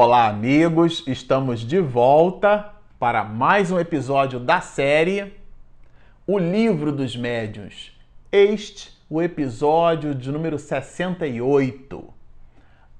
Olá, amigos! Estamos de volta para mais um episódio da série O Livro dos Médiuns. Este o episódio de número 68.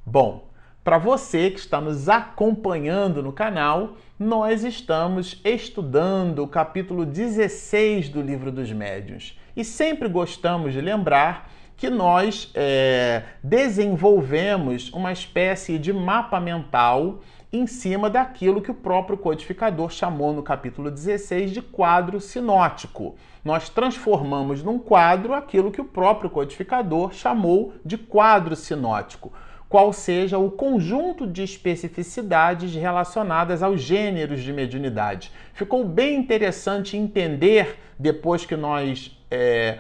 Bom, para você que está nos acompanhando no canal, nós estamos estudando o capítulo 16 do Livro dos Médiuns e sempre gostamos de lembrar que nós é, desenvolvemos uma espécie de mapa mental em cima daquilo que o próprio codificador chamou no capítulo 16 de quadro sinótico. Nós transformamos num quadro aquilo que o próprio codificador chamou de quadro sinótico, qual seja o conjunto de especificidades relacionadas aos gêneros de mediunidade. Ficou bem interessante entender, depois que nós. É,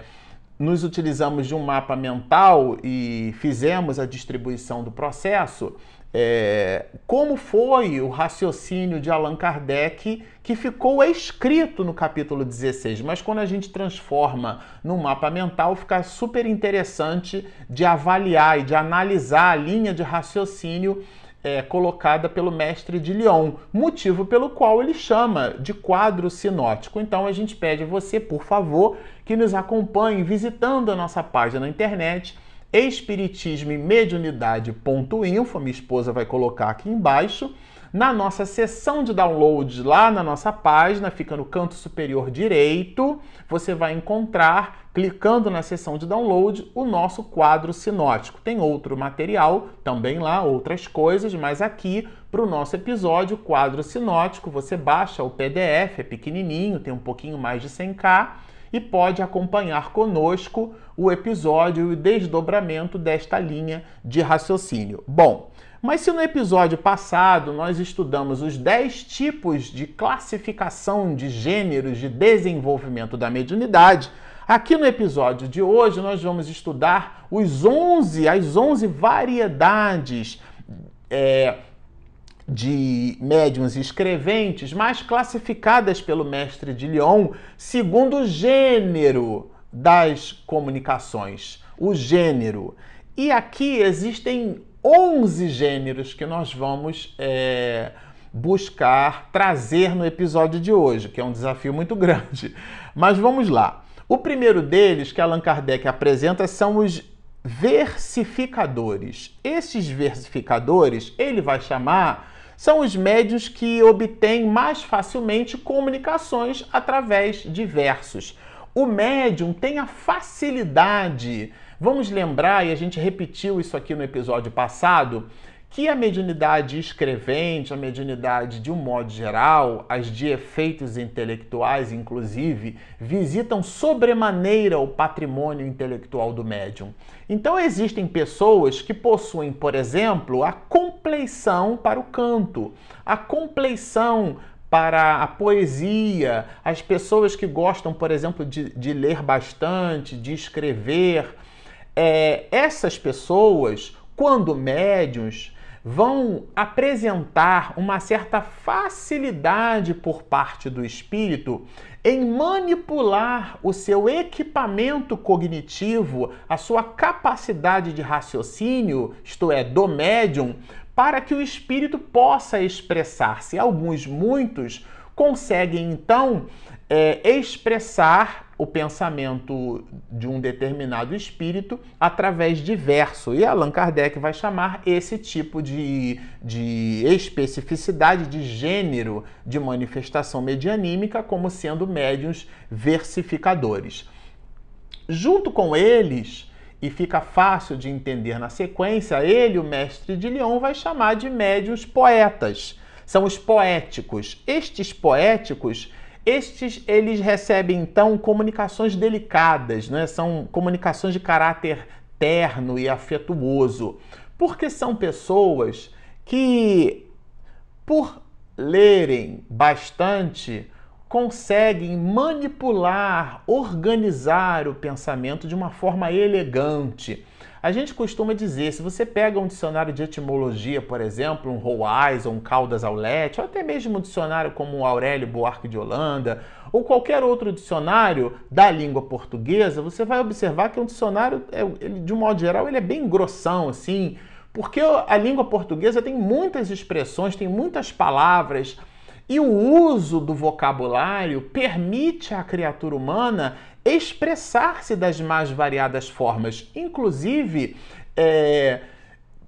nos utilizamos de um mapa mental e fizemos a distribuição do processo, é, como foi o raciocínio de Allan Kardec que ficou escrito no capítulo 16, mas quando a gente transforma num mapa mental, fica super interessante de avaliar e de analisar a linha de raciocínio é, colocada pelo mestre de Lyon, motivo pelo qual ele chama de quadro sinótico. Então a gente pede a você, por favor, que nos acompanhe visitando a nossa página na internet espiritismo e mediunidade.info, minha esposa vai colocar aqui embaixo. Na nossa seção de download, lá na nossa página, fica no canto superior direito, você vai encontrar, clicando na seção de download, o nosso quadro sinótico. Tem outro material também lá, outras coisas, mas aqui para o nosso episódio, quadro sinótico, você baixa o PDF, é pequenininho, tem um pouquinho mais de 100k e pode acompanhar conosco o episódio e o desdobramento desta linha de raciocínio. Bom, mas se no episódio passado nós estudamos os 10 tipos de classificação de gêneros de desenvolvimento da mediunidade, aqui no episódio de hoje nós vamos estudar os 11, as 11 variedades é, de médiums escreventes, mais classificadas pelo mestre de Lyon segundo o gênero das comunicações, o gênero. E aqui existem 11 gêneros que nós vamos é, buscar trazer no episódio de hoje, que é um desafio muito grande. Mas vamos lá. O primeiro deles que Allan Kardec apresenta são os versificadores. Esses versificadores ele vai chamar são os médios que obtêm mais facilmente comunicações através de versos. O médium tem a facilidade, vamos lembrar, e a gente repetiu isso aqui no episódio passado, que a mediunidade escrevente, a mediunidade de um modo geral, as de efeitos intelectuais, inclusive, visitam sobremaneira o patrimônio intelectual do médium. Então existem pessoas que possuem, por exemplo, a compleição para o canto, a compleição para a poesia, as pessoas que gostam, por exemplo, de, de ler bastante, de escrever. É, essas pessoas, quando médiums, vão apresentar uma certa facilidade por parte do espírito em manipular o seu equipamento cognitivo, a sua capacidade de raciocínio, isto é, do médium, para que o espírito possa expressar-se. Alguns, muitos, conseguem então é, expressar o pensamento de um determinado espírito através de verso. E Allan Kardec vai chamar esse tipo de, de especificidade, de gênero de manifestação medianímica como sendo médiuns versificadores. Junto com eles, e fica fácil de entender na sequência, ele, o mestre de Lyon, vai chamar de médiuns poetas. São os poéticos. Estes poéticos estes eles recebem então comunicações delicadas, né? são comunicações de caráter terno e afetuoso, porque são pessoas que, por lerem bastante, conseguem manipular, organizar o pensamento de uma forma elegante. A gente costuma dizer, se você pega um dicionário de etimologia, por exemplo, um Roais ou um Caldas Aulete, ou até mesmo um dicionário como o Aurélio Buarque de Holanda, ou qualquer outro dicionário da língua portuguesa, você vai observar que um dicionário, é, ele, de um modo geral, ele é bem grossão, assim, Porque a língua portuguesa tem muitas expressões, tem muitas palavras, e o uso do vocabulário permite à criatura humana expressar-se das mais variadas formas, inclusive é,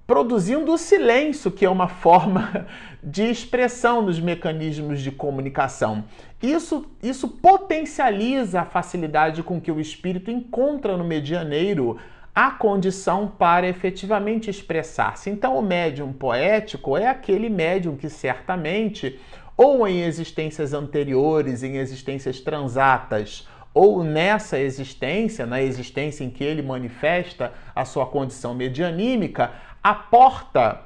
produzindo o silêncio, que é uma forma de expressão nos mecanismos de comunicação. Isso, isso potencializa a facilidade com que o espírito encontra no medianeiro a condição para efetivamente expressar-se. Então, o médium poético é aquele médium que certamente, ou em existências anteriores, em existências transatas, ou nessa existência, na existência em que ele manifesta a sua condição medianímica, aporta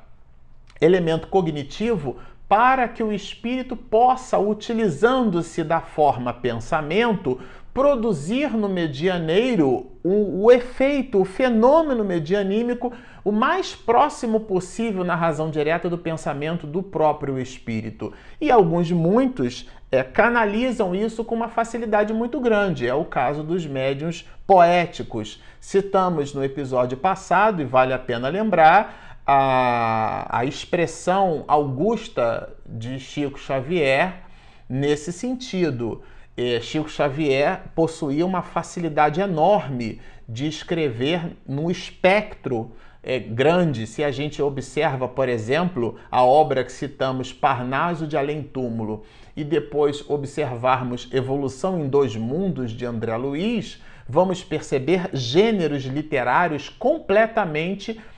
elemento cognitivo para que o espírito possa, utilizando-se da forma pensamento, produzir no medianeiro o, o, efeito, o fenômeno medianímico o mais próximo possível na razão direta do pensamento do próprio espírito. E alguns, muitos, é, canalizam isso com uma facilidade muito grande. É o caso dos médiuns poéticos. Citamos no episódio passado, e vale a pena lembrar, a, a expressão augusta de Chico Xavier nesse sentido. É, Chico Xavier possuía uma facilidade enorme de escrever no espectro é, grande. Se a gente observa, por exemplo, a obra que citamos, Parnaso de Além Túmulo, e depois observarmos Evolução em Dois Mundos de André Luiz, vamos perceber gêneros literários completamente diferentes.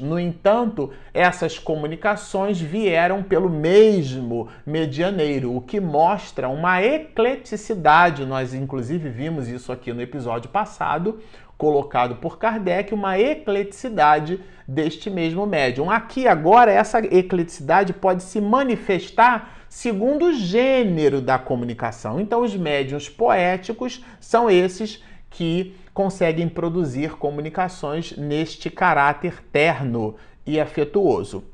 No entanto, essas comunicações vieram pelo mesmo medianeiro, o que mostra uma ecleticidade. Nós, inclusive, vimos isso aqui no episódio passado, colocado por Kardec, uma ecleticidade deste mesmo médium. Aqui agora, essa ecleticidade pode se manifestar segundo o gênero da comunicação. Então, os médiums poéticos são esses que conseguem produzir comunicações neste caráter terno e afetuoso.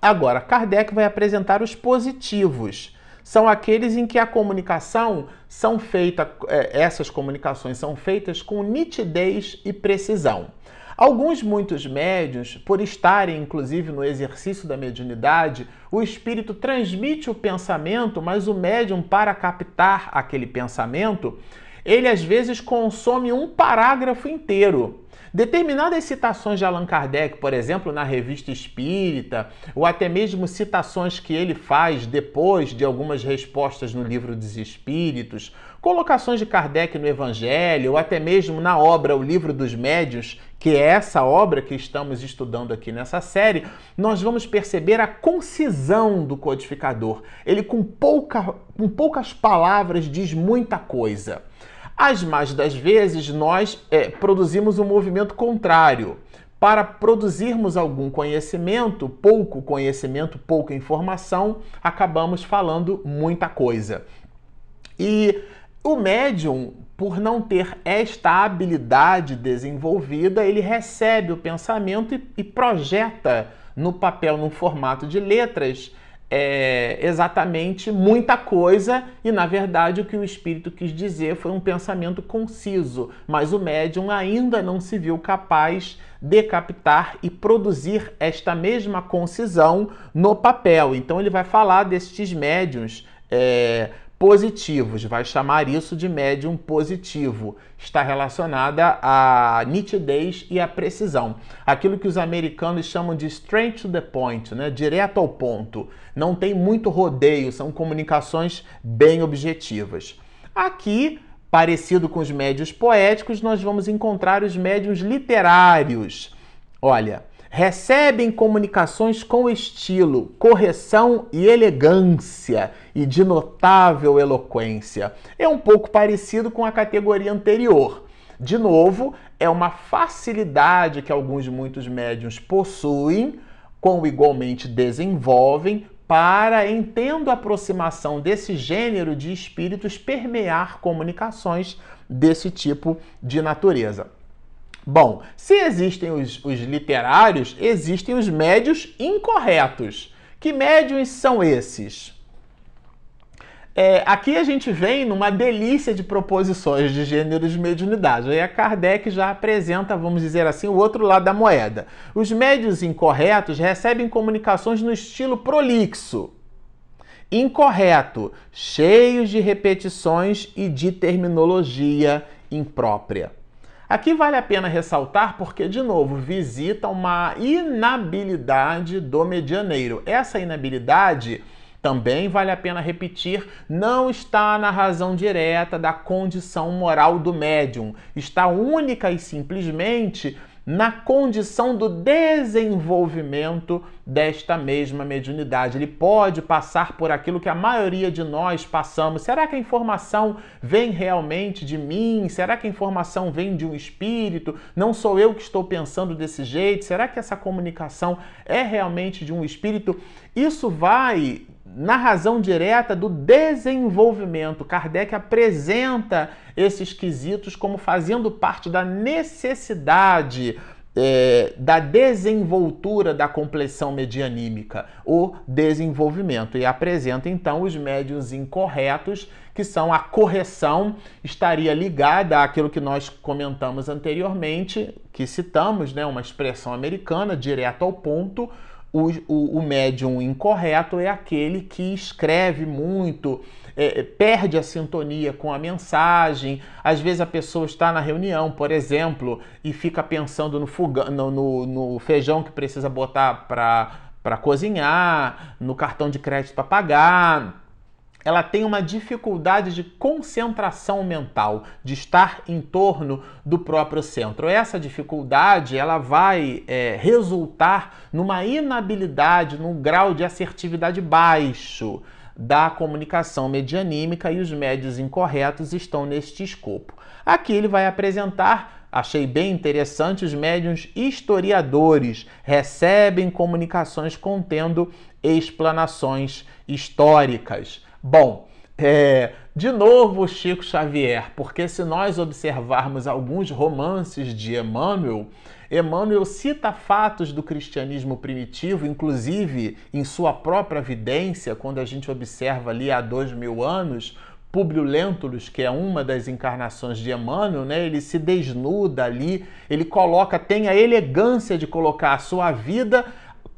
Agora, Kardec vai apresentar os positivos. São aqueles em que a comunicação são feitas, é, essas comunicações são feitas com nitidez e precisão. Alguns muitos médios, por estarem inclusive no exercício da mediunidade, o espírito transmite o pensamento, mas o médium, para captar aquele pensamento, ele às vezes consome um parágrafo inteiro. Determinadas citações de Allan Kardec, por exemplo, na Revista Espírita, ou até mesmo citações que ele faz depois de algumas respostas no Livro dos Espíritos, colocações de Kardec no Evangelho, ou até mesmo na obra O Livro dos Médios, que é essa obra que estamos estudando aqui nessa série, nós vamos perceber a concisão do codificador. Ele, com, pouca, com poucas palavras, diz muita coisa. As mais das vezes, nós é, produzimos um movimento contrário. Para produzirmos algum conhecimento, pouco conhecimento, pouca informação, acabamos falando muita coisa. E o médium, por não ter esta habilidade desenvolvida, ele recebe o pensamento e, e projeta no papel, num formato de letras, é, exatamente muita coisa e, na verdade, o que o espírito quis dizer foi um pensamento conciso, mas o médium ainda não se viu capaz de captar e produzir esta mesma concisão no papel. Então, ele vai falar destes médiums. É, positivos, vai chamar isso de médium positivo. Está relacionada à nitidez e à precisão. Aquilo que os americanos chamam de straight to the point, né? direto ao ponto. Não tem muito rodeio, são comunicações bem objetivas. Aqui, parecido com os médios poéticos, nós vamos encontrar os médios literários. Olha, recebem comunicações com estilo, correção e elegância e de notável eloquência. É um pouco parecido com a categoria anterior. De novo, é uma facilidade que alguns muitos médiums possuem, como igualmente desenvolvem, para, em tendo aproximação desse gênero de espíritos, permear comunicações desse tipo de natureza. Bom, se existem os, os literários, existem os médios incorretos. Que médios são esses? é, aqui a gente vem numa delícia de proposições de gêneros de mediunidade. Aí a Kardec já apresenta, vamos dizer assim, o outro lado da moeda. Os médios incorretos recebem comunicações no estilo prolixo, incorreto, cheios de repetições e de terminologia imprópria. Aqui vale a pena ressaltar porque, de novo, visita uma inabilidade do medianeiro. Essa inabilidade também vale a pena repetir, não está na razão direta da condição moral do médium, está única e simplesmente na condição do desenvolvimento desta mesma mediunidade. Ele pode passar por aquilo que a maioria de nós passamos. Será que a informação vem realmente de mim? Será que a informação vem de um espírito? Não sou eu que estou pensando desse jeito? Será que essa comunicação é realmente de um espírito? Isso vai na razão direta do desenvolvimento. Kardec apresenta esses quesitos como fazendo parte da necessidade é, da desenvoltura da complexão medianímica, o desenvolvimento, e apresenta então os médios incorretos, que são a correção, estaria ligada àquilo que nós comentamos anteriormente, que citamos, né, uma expressão americana, direto ao ponto, o, o, o médium incorreto é aquele que escreve muito, é, é, perde a sintonia com a mensagem. Às vezes a pessoa está na reunião, por exemplo, e fica pensando no, fuga, no, no, no feijão que precisa botar para cozinhar, no cartão de crédito para pagar ela tem uma dificuldade de concentração mental, de estar em torno do próprio centro. Essa dificuldade ela vai é, resultar numa inabilidade, num grau de assertividade baixo da comunicação medianímica e os médios incorretos estão neste escopo. Aqui ele vai apresentar, achei bem interessante, os médiums historiadores recebem comunicações contendo explanações históricas. Bom, é, de novo Chico Xavier, porque se nós observarmos alguns romances de Emmanuel, Emmanuel cita fatos do cristianismo primitivo, inclusive em sua própria vidência, quando a gente observa ali há dois mil anos, Públio Lentulus, que é uma das encarnações de Emmanuel, né, ele se desnuda ali, ele coloca, tem a elegância de colocar a sua vida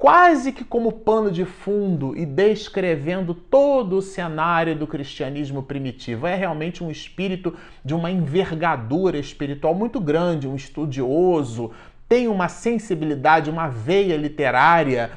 quase que como pano de fundo e descrevendo todo o cenário do cristianismo primitivo. É realmente um espírito de uma envergadura espiritual muito grande, um estudioso, tem uma sensibilidade, uma veia literária.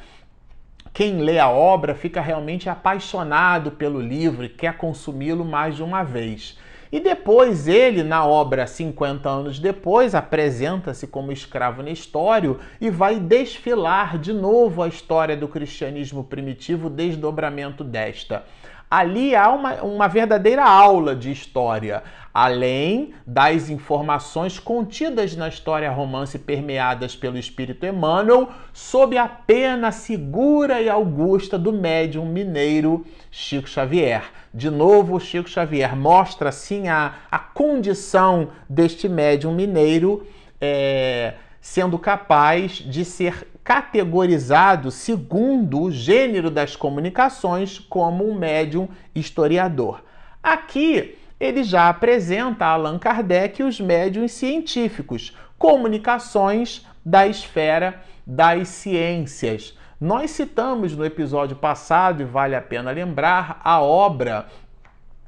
Quem lê a obra fica realmente apaixonado pelo livro e quer consumi-lo mais de uma vez. E depois ele, na obra 50 anos depois, apresenta-se como escravo Nestório e vai desfilar de novo a história do cristianismo primitivo, desdobramento desta. Ali há uma, uma verdadeira aula de história, além das informações contidas na história romance permeadas pelo espírito Emmanuel, sob a pena segura e augusta do médium mineiro Chico Xavier. De novo, Chico Xavier mostra assim a, a condição deste médium mineiro. É, sendo capaz de ser categorizado segundo o gênero das comunicações como um médium historiador. Aqui ele já apresenta a Allan Kardec os médiums científicos, comunicações da esfera das ciências. Nós citamos no episódio passado, e vale a pena lembrar, a obra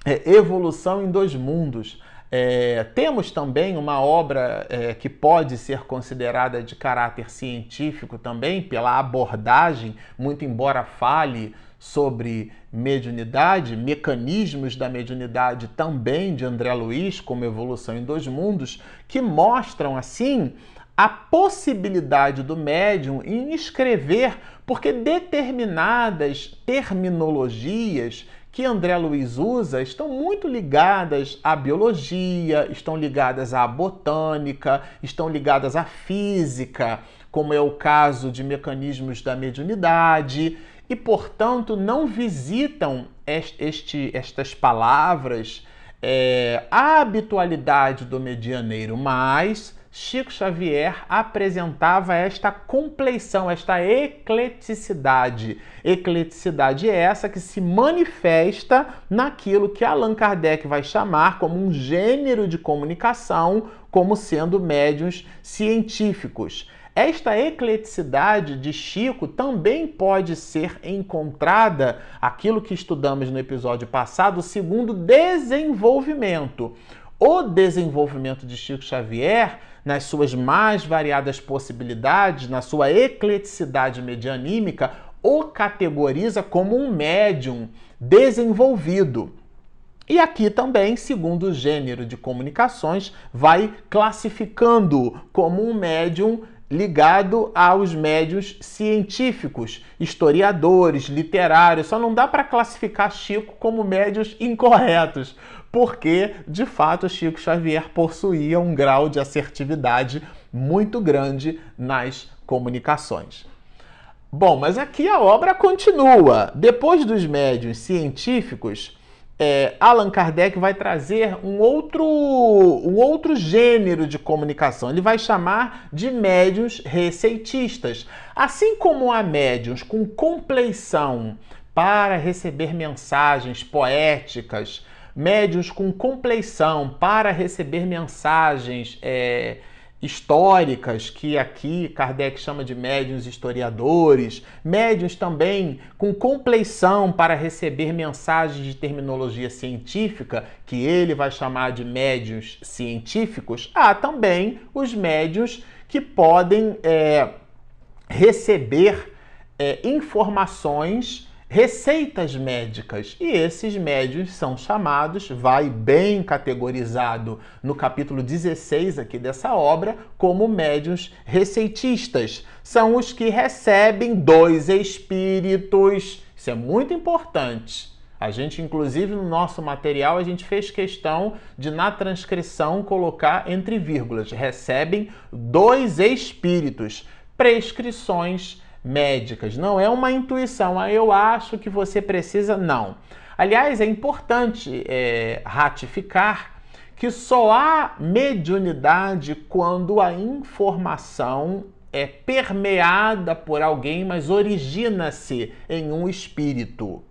é, Evolução em Dois Mundos, é, temos também uma obra é, que pode ser considerada de caráter científico também, pela abordagem, muito embora fale sobre mediunidade, mecanismos da mediunidade também de André Luiz, como Evolução em Dois Mundos, que mostram assim a possibilidade do médium em escrever, porque determinadas terminologias que André Luiz usa estão muito ligadas à biologia, estão ligadas à botânica, estão ligadas à física, como é o caso de mecanismos da mediunidade, e, portanto, não visitam este, estas palavras é, a habitualidade do medianeiro, mas Chico Xavier apresentava esta compleição, esta ecleticidade. Ecleticidade é essa que se manifesta naquilo que Allan Kardec vai chamar como um gênero de comunicação, como sendo médiuns científicos. Esta ecleticidade de Chico também pode ser encontrada, aquilo que estudamos no episódio passado, segundo desenvolvimento. O desenvolvimento de Chico Xavier nas suas mais variadas possibilidades, na sua ecleticidade medianímica, o categoriza como um médium desenvolvido. E aqui também, segundo o gênero de comunicações, vai classificando como um médium ligado aos médios científicos, historiadores, literários. Só não dá para classificar Chico como médios incorretos, porque de fato Chico Xavier possuía um grau de assertividade muito grande nas comunicações. Bom, mas aqui a obra continua. Depois dos médios científicos, é, Allan Kardec vai trazer um outro, um outro gênero de comunicação. Ele vai chamar de médios receitistas. Assim como há médios com compleição para receber mensagens poéticas, médios com compleição para receber mensagens é, históricas, que aqui Kardec chama de médiuns historiadores, médiuns também com compleição para receber mensagens de terminologia científica, que ele vai chamar de médiuns científicos. Há também os médiuns que podem é, receber é, informações receitas médicas. E esses médios são chamados, vai bem categorizado no capítulo 16 aqui dessa obra, como médios receitistas. São os que recebem dois espíritos. Isso é muito importante. A gente, inclusive, no nosso material, a gente fez questão de, na transcrição, colocar entre vírgulas. Recebem dois espíritos. Prescrições médicas. Não é uma intuição, ah, eu acho que você precisa. Não. Aliás, é importante é, ratificar que só há mediunidade quando a informação é permeada por alguém, mas origina-se em um espírito.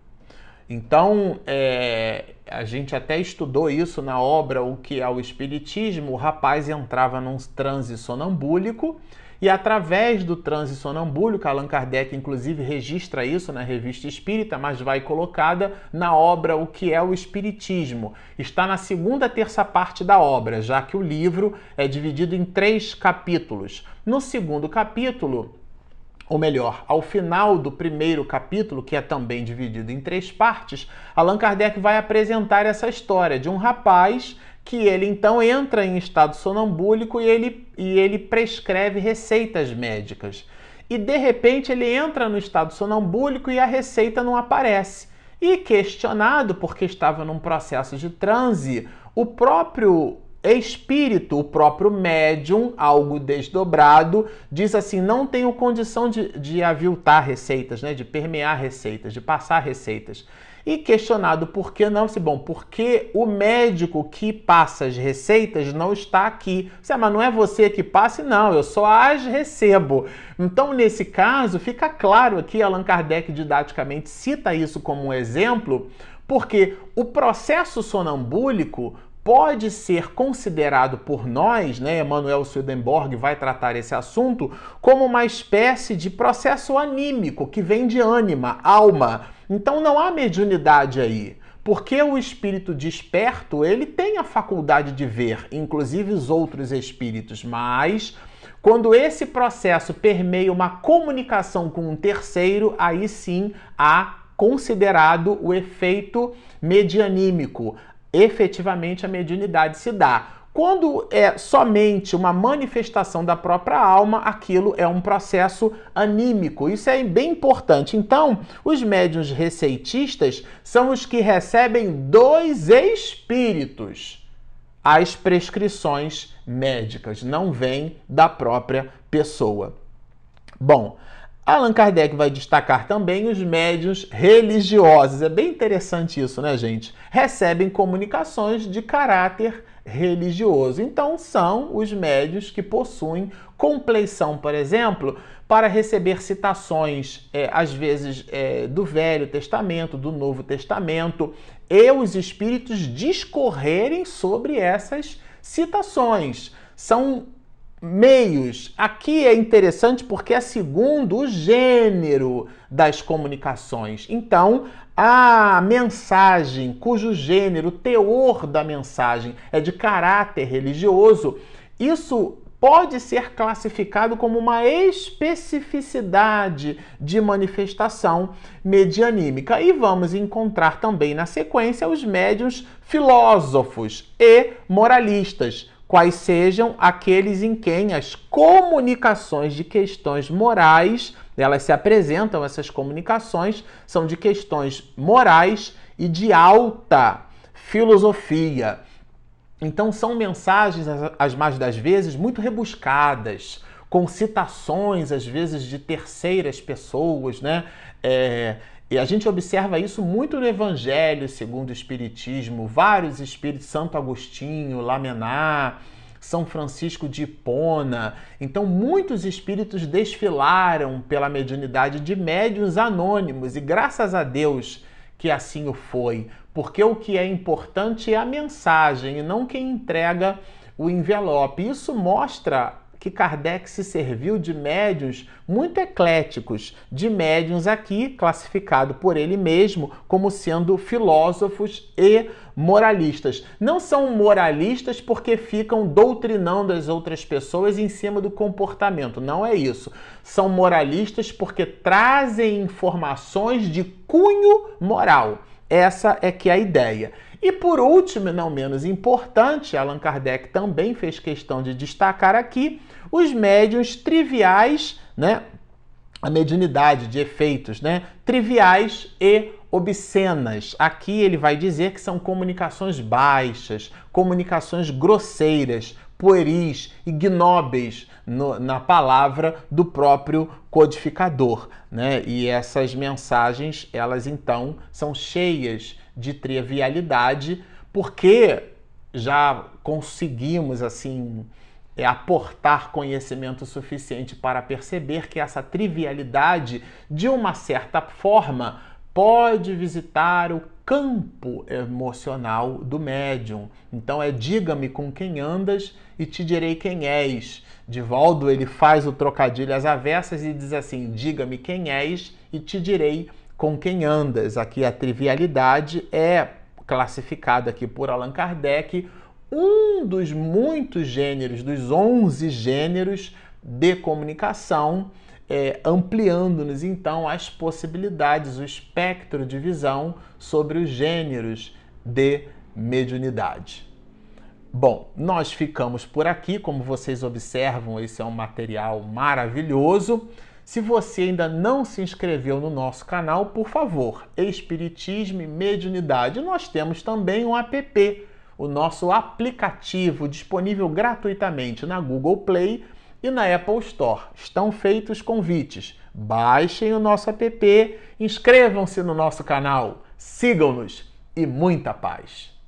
Então, é, a gente até estudou isso na obra O que é o Espiritismo. O rapaz entrava num transe sonambúlico e através do transe sonambúlico, Allan Kardec inclusive registra isso na Revista Espírita, mas vai colocada na obra O que é o Espiritismo. Está na segunda terça parte da obra, já que o livro é dividido em três capítulos. No segundo capítulo, ou melhor, ao final do primeiro capítulo, que é também dividido em três partes, Allan Kardec vai apresentar essa história de um rapaz que ele então entra em estado sonambúlico e ele, e ele prescreve receitas médicas. E de repente ele entra no estado sonambúlico e a receita não aparece. E questionado, porque estava num processo de transe, o próprio espírito, o próprio médium, algo desdobrado, diz assim: não tenho condição de, de aviltar receitas, né, de permear receitas, de passar receitas. E questionado por que não, se bom, porque o médico que passa as receitas não está aqui. Você, mas não é você que passa? Não, eu só as recebo. Então, nesse caso, fica claro aqui, Allan Kardec didaticamente cita isso como um exemplo, porque o processo sonambúlico pode ser considerado por nós, né, Emanuel Swedenborg vai tratar esse assunto, como uma espécie de processo anímico que vem de ânima, alma. Então não há mediunidade aí. Porque o espírito desperto, ele tem a faculdade de ver, inclusive os outros espíritos, mas quando esse processo permeia uma comunicação com um terceiro, aí sim há considerado o efeito medianímico, efetivamente a mediunidade se dá. Quando é somente uma manifestação da própria alma, aquilo é um processo anímico. Isso é bem importante. Então, os médiuns receitistas são os que recebem dois espíritos. As prescrições médicas não vêm da própria pessoa. Bom, Allan Kardec vai destacar também os médios religiosos. É bem interessante isso, né, gente? Recebem comunicações de caráter religioso. Então, são os médios que possuem compleição, por exemplo, para receber citações, é, às vezes, é, do Velho Testamento, do Novo Testamento, e os espíritos discorrerem sobre essas citações. São meios. Aqui é interessante porque é segundo o gênero das comunicações. Então, a mensagem cujo gênero, o teor da mensagem é de caráter religioso, isso pode ser classificado como uma especificidade de manifestação medianímica. E vamos encontrar também na sequência os médiuns filósofos e moralistas, quais sejam aqueles em quem as comunicações de questões morais, elas se apresentam, essas comunicações são de questões morais e de alta filosofia. Então são mensagens, as mais das vezes, muito rebuscadas, com citações, às vezes, de terceiras pessoas, né? É, e a gente observa isso muito no Evangelho segundo o Espiritismo, vários espíritos, Santo Agostinho, Lamená, São Francisco de Hipona. Então, muitos espíritos desfilaram pela mediunidade de médiuns anônimos, e graças a Deus que assim o foi, porque o que é importante é a mensagem e não quem entrega o envelope. Isso mostra que Kardec se serviu de médiuns muito ecléticos, de médiuns aqui classificado por ele mesmo como sendo filósofos e moralistas. Não são moralistas porque ficam doutrinando as outras pessoas em cima do comportamento, não é isso. São moralistas porque trazem informações de cunho moral. Essa é que é a ideia. E por último, não menos importante, Allan Kardec também fez questão de destacar aqui os médiums triviais, né? A mediunidade de efeitos, né? Triviais e obscenas. Aqui ele vai dizer que são comunicações baixas, comunicações grosseiras, pueris, ignóbeis no, na palavra do próprio codificador, né? E essas mensagens, elas então são cheias de trivialidade, porque já conseguimos assim é, aportar conhecimento suficiente para perceber que essa trivialidade, de uma certa forma, pode visitar o campo emocional do médium. Então é diga-me com quem andas e te direi quem és. Divaldo ele faz o trocadilho às avessas e diz assim: diga-me quem és e te direi com quem andas. Aqui a trivialidade é classificada aqui por Allan Kardec um dos muitos gêneros, dos 11 gêneros de comunicação, é, ampliando-nos então as possibilidades, o espectro de visão sobre os gêneros de mediunidade. Bom, nós ficamos por aqui. Como vocês observam, esse é um material maravilhoso. Se você ainda não se inscreveu no nosso canal, por favor, Espiritismo e Mediunidade. Nós temos também um app, o nosso aplicativo disponível gratuitamente na Google Play e na Apple Store. Estão feitos convites. Baixem o nosso app, inscrevam-se no nosso canal, sigam-nos e muita paz.